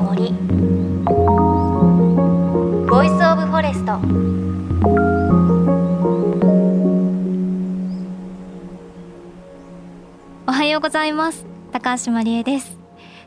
の森 Voice of Forest おはようございます。高橋真理恵です。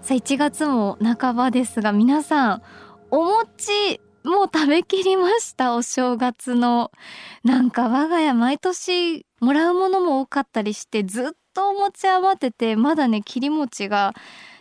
さあ1月も半ばですが皆さんお餅もう食べきりました？お正月の。なんか我が家毎年もらうものも多かったりしてずっとお餅余っててまだね切り餅が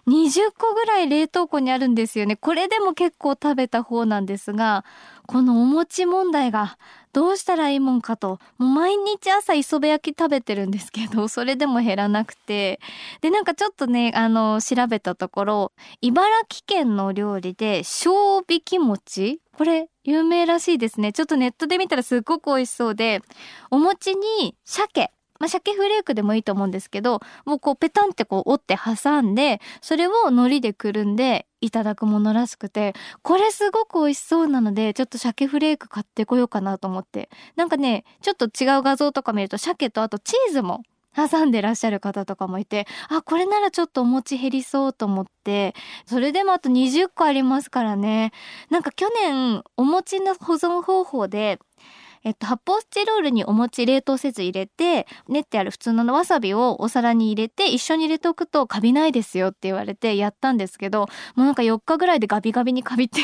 20個ぐらい冷凍庫にあるんですよね。これでも結構食べた方なんですがこのお餅問題がどうしたらいいもんかともう毎日朝磯辺焼き食べてるんですけど それでも減らなくて。でなんかちょっとねあの調べたところ茨城県の料理で小引き餅これ有名らしいですね。ちょっとネットで見たらすっごく美味しそうでお餅に鮭。まあ、鮭フレークでもいいと思うんですけどもうこうペタンってこう折って挟んでそれを海苔でくるんでいただくものらしくてこれすごく美味しそうなのでちょっと鮭フレーク買ってこようかなと思って。なんかねちょっと違う画像とか見ると鮭とあとチーズも挟んでらっしゃる方とかもいてあこれならちょっとお餅減りそうと思って。それでもあと20個ありますからね。なんか去年お餅の保存方法でえっと、発泡スチロールにお餅冷凍せず入れて練ってある普通のわさびをお皿に入れて一緒に入れておくとカビないですよって言われてやったんですけどもうなんか4日ぐらいでガビガビにカビって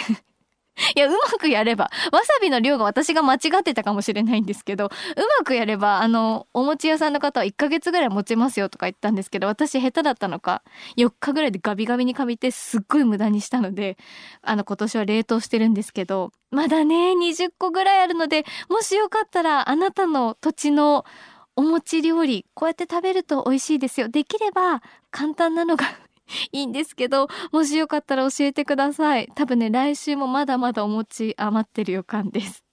いや、うまくやれば、わさびの量が私が間違ってたかもしれないんですけど、うまくやれば、あの、お餅屋さんの方は1ヶ月ぐらい持ちますよとか言ったんですけど、私下手だったのか、4日ぐらいでガビガビにかびてすっごい無駄にしたので、あの、今年は冷凍してるんですけど、まだね、20個ぐらいあるので、もしよかったら、あなたの土地のお餅料理、こうやって食べると美味しいですよ。できれば、簡単なのが いいんですけど、もしよかったら教えてください。多分ね、来週もまだまだお餅余ってる予感です。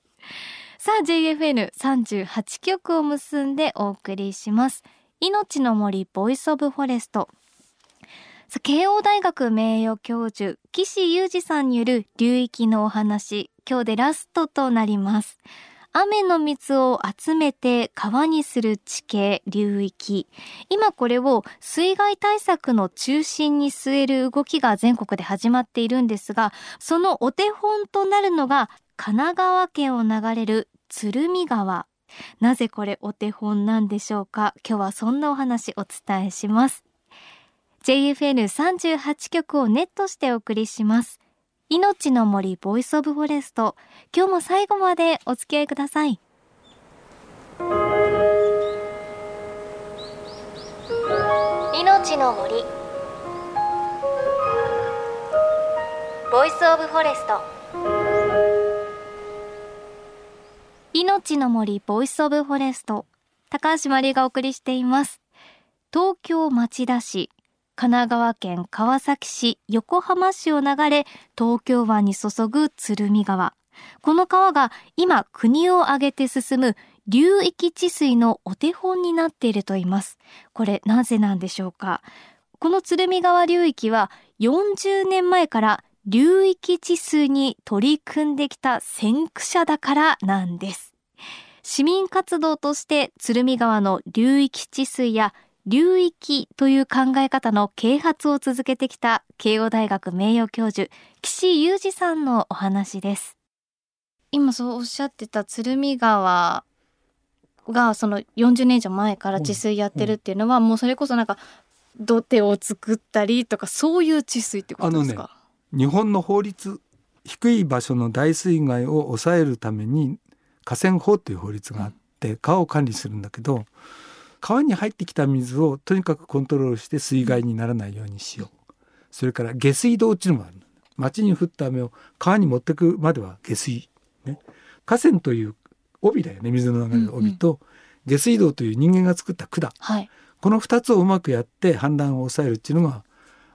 さあ、JFN38 曲を結んでお送りします。命の森 Voice of Forest。慶応大学名誉教授、岸裕二さんによる流域のお話、今日でラストとなります。雨の水を集めて川にする地形、流域。今これを水害対策の中心に据える動きが全国で始まっているんですが、そのお手本となるのが神奈川県を流れる鶴見川。なぜこれお手本なんでしょうか？今日はそんなお話お伝えします。JFN38 局をネットしてお送りします。命の森 Voice of Forest 今日も最後までお付き合いください。命の森。 Voice of Forest 命の森 Voice of Forest高橋真理がお送りしています。東京町田市神奈川県川崎市、横浜市を流れ、東京湾に注ぐ鶴見川。この川が今国を挙げて進む流域治水のお手本になっていると言います。これなぜなんでしょうか？この鶴見川流域は40年前から流域治水に取り組んできた先駆者だからなんです。市民活動として鶴見川の流域治水や流域という考え方の啓発を続けてきた慶応大学名誉教授岸裕二さんのお話です。今そうおっしゃってた鶴見川がその40年以上前から治水やってるっていうのは、もうそれこそなんか土手を作ったりとかそういう治水ってことですか、ね、日本の法律低い場所の大水害を抑えるために河川法という法律があって川を管理するんだけど川に入ってきた水をとにかくコントロールして水害にならないようにしよう。それから下水道っていうのもある町に降った雨を川に持ってくまでは下水、ね、河川という帯だよね。水の流れる帯と、下水道という人間が作った管、はい、この2つをうまくやって氾濫を抑えるっていうのが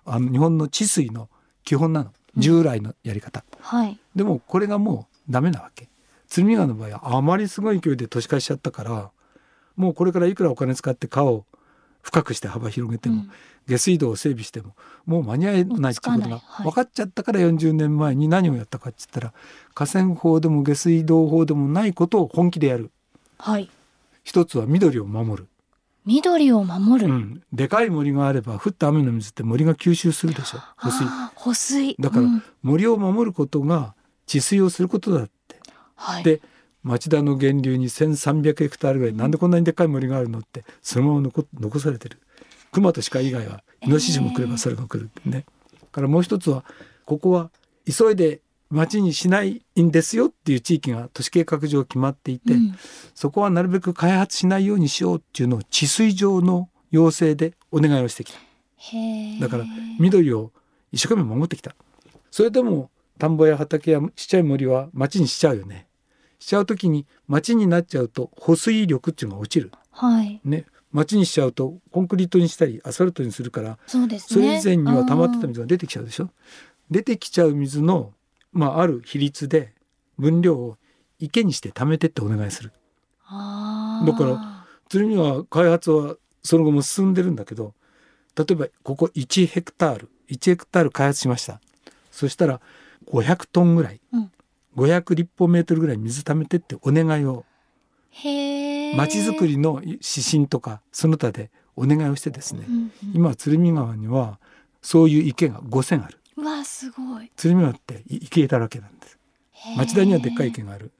あの日本の治水の基本なの。従来のやり方、うんはい、でもこれがもうダメなわけ。鶴見川の場合はあまりすごい勢いで都市化しちゃったからもうこれからいくらお金使って川を深くして幅広げても、うん、下水道を整備してももう間に合えないっていうことが分かっちゃったから40年前に何をやったかって言ったら河川法でも下水道法でもないことを本気でやる。はい、一つは緑を守る。緑を守る、うん、でかい森があれば降った雨の水って森が吸収するでしょ。保水。保水。だからうん。森を守ることが治水をすることだって。はい、で町田の源流に1,300ヘクタールぐらいなんでこんなにでっかい森があるのってそのまま残残されてる。熊と鹿以外はイノシシも来ればそれが来るってね、からもう一つはここは急いで町にしないんですよっていう地域が都市計画上決まっていて、うん。そこはなるべく開発しないようにしようっていうのを治水上の要請でお願いをしてきた。だから緑を一生懸命守ってきた。それでも田んぼや畑やちっちゃい森は町にしちゃうよねしちゃう時に町になっちゃうと保水力っていうのが落ちる。はい。ね。町にしちゃうとコンクリートにしたりアスファルトにするからそうですそね。れ以前には溜まってた水が出てきちゃうでしょ？出てきちゃう水の、まあ、ある比率で分量を池にして溜めてってお願いする。だから鶴見川開発はその後も進んでるんだけど例えばここ1ヘクタール1ヘクタール開発しました。そしたら500トンぐらい、うん500立方メートルぐらい水溜めてってお願いを。へえ町づくりの指針とかその他でお願いをしてですね、うんうん。今鶴見川にはそういう池が5,000ある。うわすごい。鶴見川って池だらけなんです。町田にはでっかい池がある。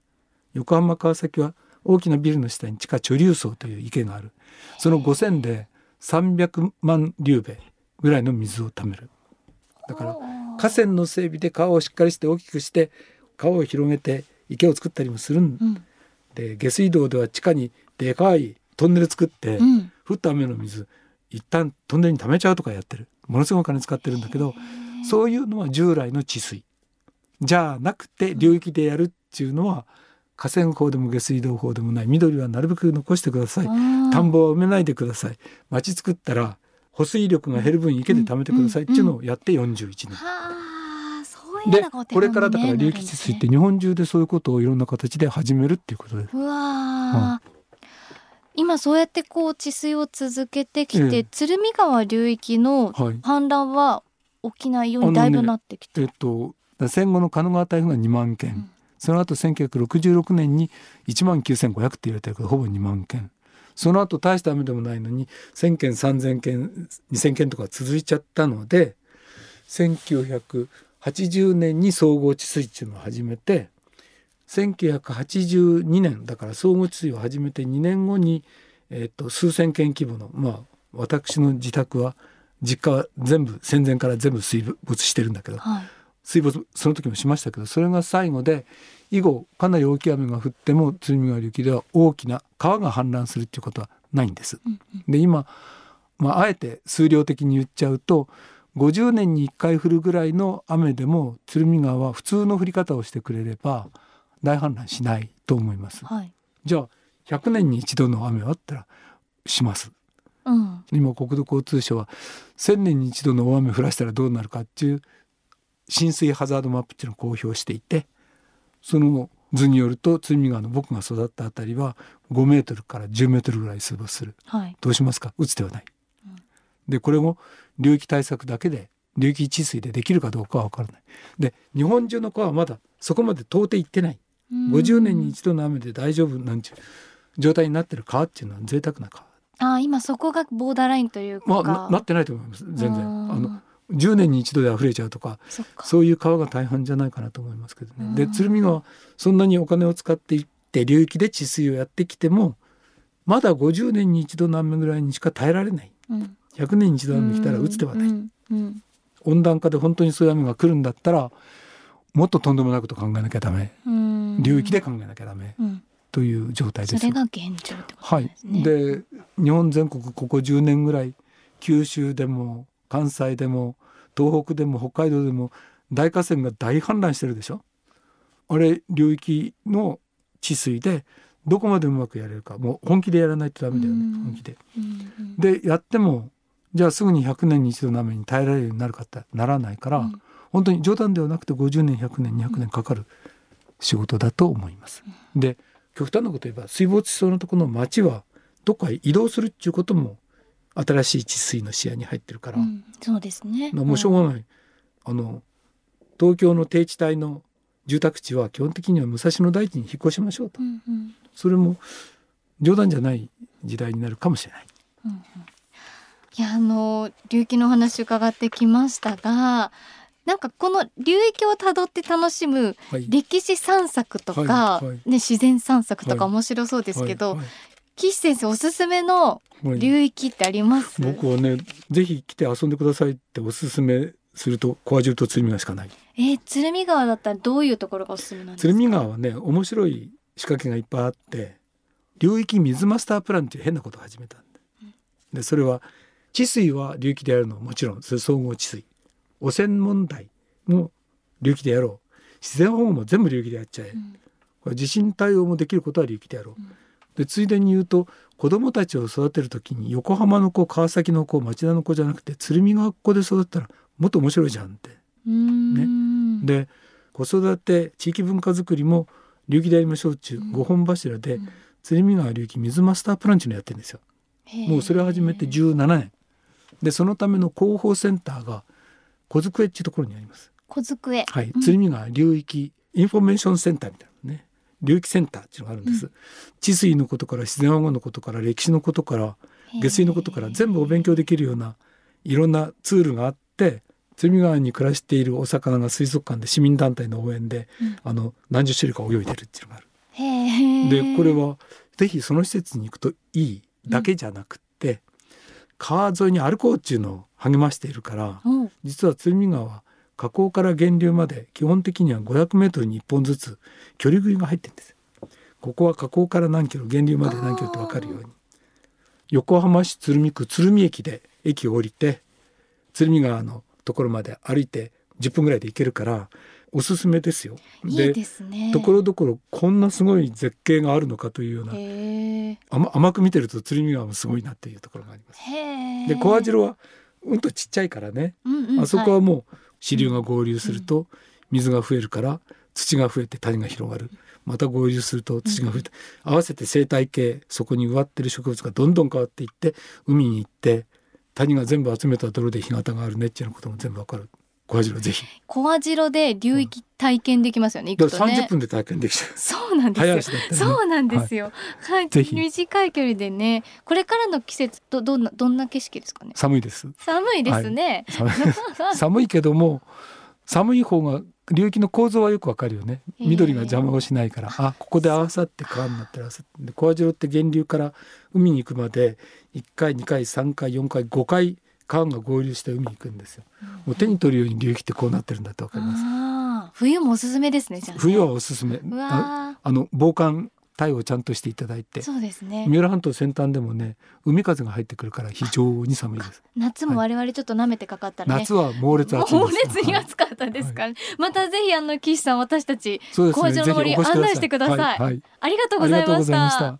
横浜川崎は大きなビルの下に地下貯留層という池がある。その5,000で300万流米ぐらいの水を貯める。だから河川の整備で川をしっかりして大きくして川を広げて池を作ったりもするんうん。で下水道では地下にでかいトンネル作って、うん。降った雨の水一旦トンネルに溜めちゃうとかやってる。ものすごいお金使ってるんだけどそういうのは従来の治水。じゃなくて流域でやるっていうのは河川法でも下水道法でもない。緑はなるべく残してください。田んぼぼは埋めないでください。町作ったら保水力が減る分池で溜めてくださいっていうのをやって41年。はあ。そういうでこれからだから流域治水って日本中でそういうことをいろんな形で始めるっていうことで。す。うわー、今そうやってこう治水を続けてきて、ええ。鶴見川流域のはい。氾濫は起きないようにだいぶなってきて、えっと戦後の神奈川台風が2万件、うん。その後1966年に1万9500って言われてるけどほぼ2万件。その後大した雨でもないのに1,000件3,000件2,000件とか続いちゃったので1980年に総合治水っていうのを始めて1982年だから総合治水を始めて2年後に、えっと数千件規模のまあ私の自宅は実家は全部戦前から全部水没してるんだけどはい水没その時もしましたけどそれが最後で以後かなり大きい雨が降っても鶴見川流域では大きな川が氾濫するっていうことはないんです。うんで今、まあ、あえて数量的に言っちゃうと50年に1回降るぐらいの雨でも鶴見川は普通の降り方をしてくれれば大氾濫しないと思います。はいじゃあ100年に一度の雨はあったらします。うん今国土交通省は1,000年に一度の大雨降らしたらどうなるかっていう浸水ハザードマップっていうのを公表していてその図によると鶴見川の僕が育ったあたりは5メートルから10メートルぐらい水没するはいどうしますか？打つ手はない。うんでこれも流域対策だけで流域治水でできるかどうかは分からない。で日本中の川はまだそこまで到底行ってない。50年に一度の雨で大丈夫なんていう状態になってる川っていうのは贅沢な川。あー今そこがボーダーラインというか、まあななってないと思います全然。あの10年に一度で溢れちゃうとかそういう川が大半じゃないかなと思いますけどね。でうん鶴見川そんなにお金を使っていって流域で治水をやってきてもまだ50年に一度の雨ぐらいにしか耐えられないうん100年に一度雨来たら打つ手はない、うんうん温暖化で本当にそういう雨が来るんだったらもっととんでもないこと考えなきゃダメ。うん。流域で考えなきゃダメ。うん。という状態ですそれ。が現状ってことはいですね。で日本全国ここ10年ぐらい九州でも関西でも東北でも北海道でも大河川が大氾濫してるでしょ。あれ流域の治水でどこまでうまくやれるか。もう本気でやらないとダメだよね。うん。本気で。でやってもじゃあすぐに100年に一度の雨に耐えられるようになるかってならないから、うん。本当に冗談ではなくて50年100年200年かかる仕事だと思います。で極端なこと言えば水没しそうなところの町はどっかへ移動するっていうことも新しい治水の視野に入ってるから、うん。そうですね。まあもうしょうがない、あの東京の低地帯の住宅地は基本的には武蔵野大地に引っ越しましょうと。うんうん。それも冗談じゃない時代になるかもしれない。うんうん、いやあの流域の話伺ってきましたがなんかこの流域をたどって楽しむ歴史散策とか、はいはい、ね、自然散策とか面白そうですけど、はい、岸先生おすすめの流域ってあります、僕はねぜひ来て遊んでくださいっておすすめすると小アと鶴見川しかない。えー、鶴見川だったらどういうところがおすすめなんですか？鶴見川はね面白い仕掛けがいっぱいあって流域水マスタープランっていう変なことを始めたんで。うん、でそれは治水は流域でやるのはもちろん総合治水。汚染問題も流域でやろう。自然保護も全部流域でやっちゃえ、うん、これ地震対応もできることは流域でやろう、うん、でついでに言うと子どもたちを育てる時に横浜の子川崎の子町田の子じゃなくて鶴見学校で育ったらもっと面白いじゃんって。ね、で子育て地域文化づくりも流域でやりましょうっちゅう5本柱で、うん、鶴見川流域水マスタープランっちゅうのやってるんですよ。もうそれを始めて17年でそのための広報センターが小机っていうところにあります。小机。はい、鶴見川流域インフォメーションセンターみたいなね。流域センターっていうのがあるんです。うん、治水のことから自然保護のことから歴史のことから下水のことから全部お勉強できるようないろんなツールがあって鶴見川に暮らしているお魚が水族館で市民団体の応援で、うん、あの何十種類か泳いでるっていうのがある。でこれはぜひその施設に行くといいだけじゃなく川沿いに歩こうっていうのを励ましているから、うん、実は鶴見川は河口から源流まで基本的には500メートルに1本ずつ距離食いが入ってるんです。ここは河口から何キロ源流まで何キロって分かるように横浜市鶴見区鶴見駅で駅を降りて鶴見川のところまで歩いて10分ぐらいで行けるからおすすめですよ。で、ね、ところどころこんなすごい絶景があるのかというような甘甘く見てると鶴見川もすごいなっていうところがあります。で小網代はうんとちっちゃいからね、うんうん、あそこはもう支流が合流すると水が増えるから土が増えて谷が広がる。また合流すると土が増えて、合わせて生態系そこに植わってる植物がどんどん変わっていって海に行って谷が全部集めた泥で干潟があるねっていうことも全部わかる。小網代ぜひ。小網代で流域体験できますよね。うん、三十、分で体験できちゃう。そうなんですよ。ね、そうなんですよ。はい。ぜひ短い距離でね、これからの季節とどんなどんな景色ですかね？寒いです。寒いですね。はい、寒い けども寒い方が流域の構造はよくわかるよね緑が邪魔をしないから、あここで合わさって川になってるで小網代って源流から海に行くまで1回2回3回4回5回川が合流して海に行くんですよ、うん、もう手に取るように流域ってこうなってるんだとわかります。冬もおすすめですねね、冬はおすすめ。あの防寒対応ちゃんとしていただいて。そうですね。三浦半島先端でもね海風が入ってくるから非常に寒いです。夏も我々ちょっと舐めてかかったら、ね。はい、夏は猛烈暑い 猛烈に暑かったですからね、はい、またぜひあの岸さん私たち工場の森案内してください、はい、ありがとうございました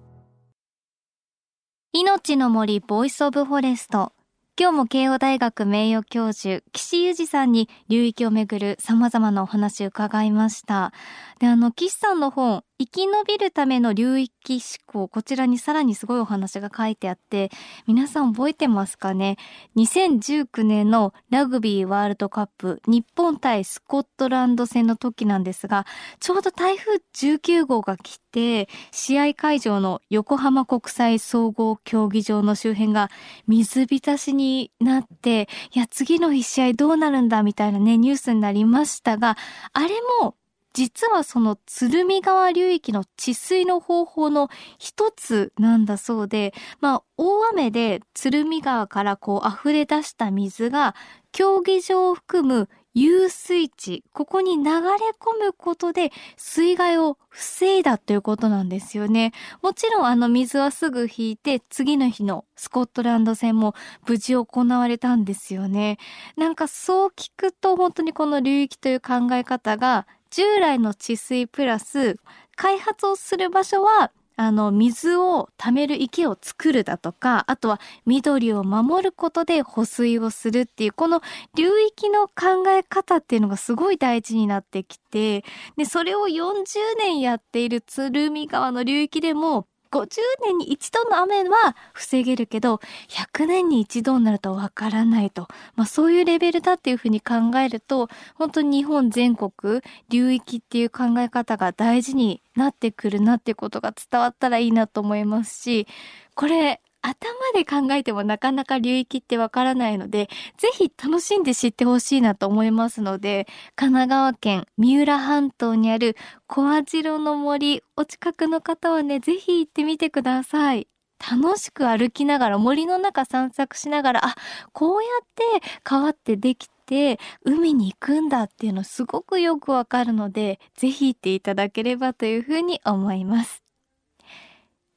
命の森 Voice of Forest。今日も慶応大学名誉教授岸由二さんに流域をめぐる様々なお話を伺いました。であの岸さんの本生き延びるための流域思考こちらにさらにすごいお話が書いてあって皆さん覚えてますかね？2019年のラグビーワールドカップ日本対スコットランド戦の時なんですがちょうど台風19号が来て試合会場の横浜国際総合競技場の周辺が水浸しになっていや次の日試合どうなるんだみたいなねニュースになりましたがあれも実はその鶴見川流域の治水の方法の一つなんだそうで、まあ大雨で鶴見川からこう溢れ出した水が競技場を含む遊水地、ここに流れ込むことで水害を防いだということなんですよね。もちろんあの水はすぐ引いて次の日のスコットランド戦も無事行われたんですよね。なんかそう聞くと本当にこの流域という考え方が従来の治水プラス開発をする場所はあの、水を貯める池を作るだとか、あとは緑を守ることで保水をするっていう、この流域の考え方っていうのがすごい大事になってきて、で、それを40年やっている鶴見川の流域でも、50年に一度の雨は防げるけど、100年に一度になるとわからないと。まあそういうレベルだっていうふうに考えると、本当に日本全国、流域っていう考え方が大事になってくるなっていうことが伝わったらいいなと思いますし、これ、頭で考えてもなかなか流域ってわからないので、ぜひ楽しんで知ってほしいなと思いますので、神奈川県三浦半島にある小網代の森、お近くの方はね、ぜひ行ってみてください。楽しく歩きながら森の中散策しながら、あ、こうやって川ってできて海に行くんだっていうのすごくよくわかるので、ぜひ行っていただければというふうに思います。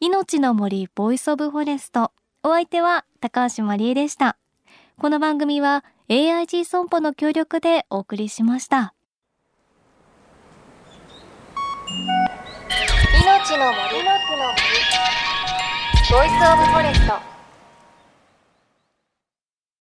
命の森 Voice of Forest。お相手は高橋まりえでした。この番組は AIG 損保の協力でお送りしました。命の森の森ボイスオブフォレスト。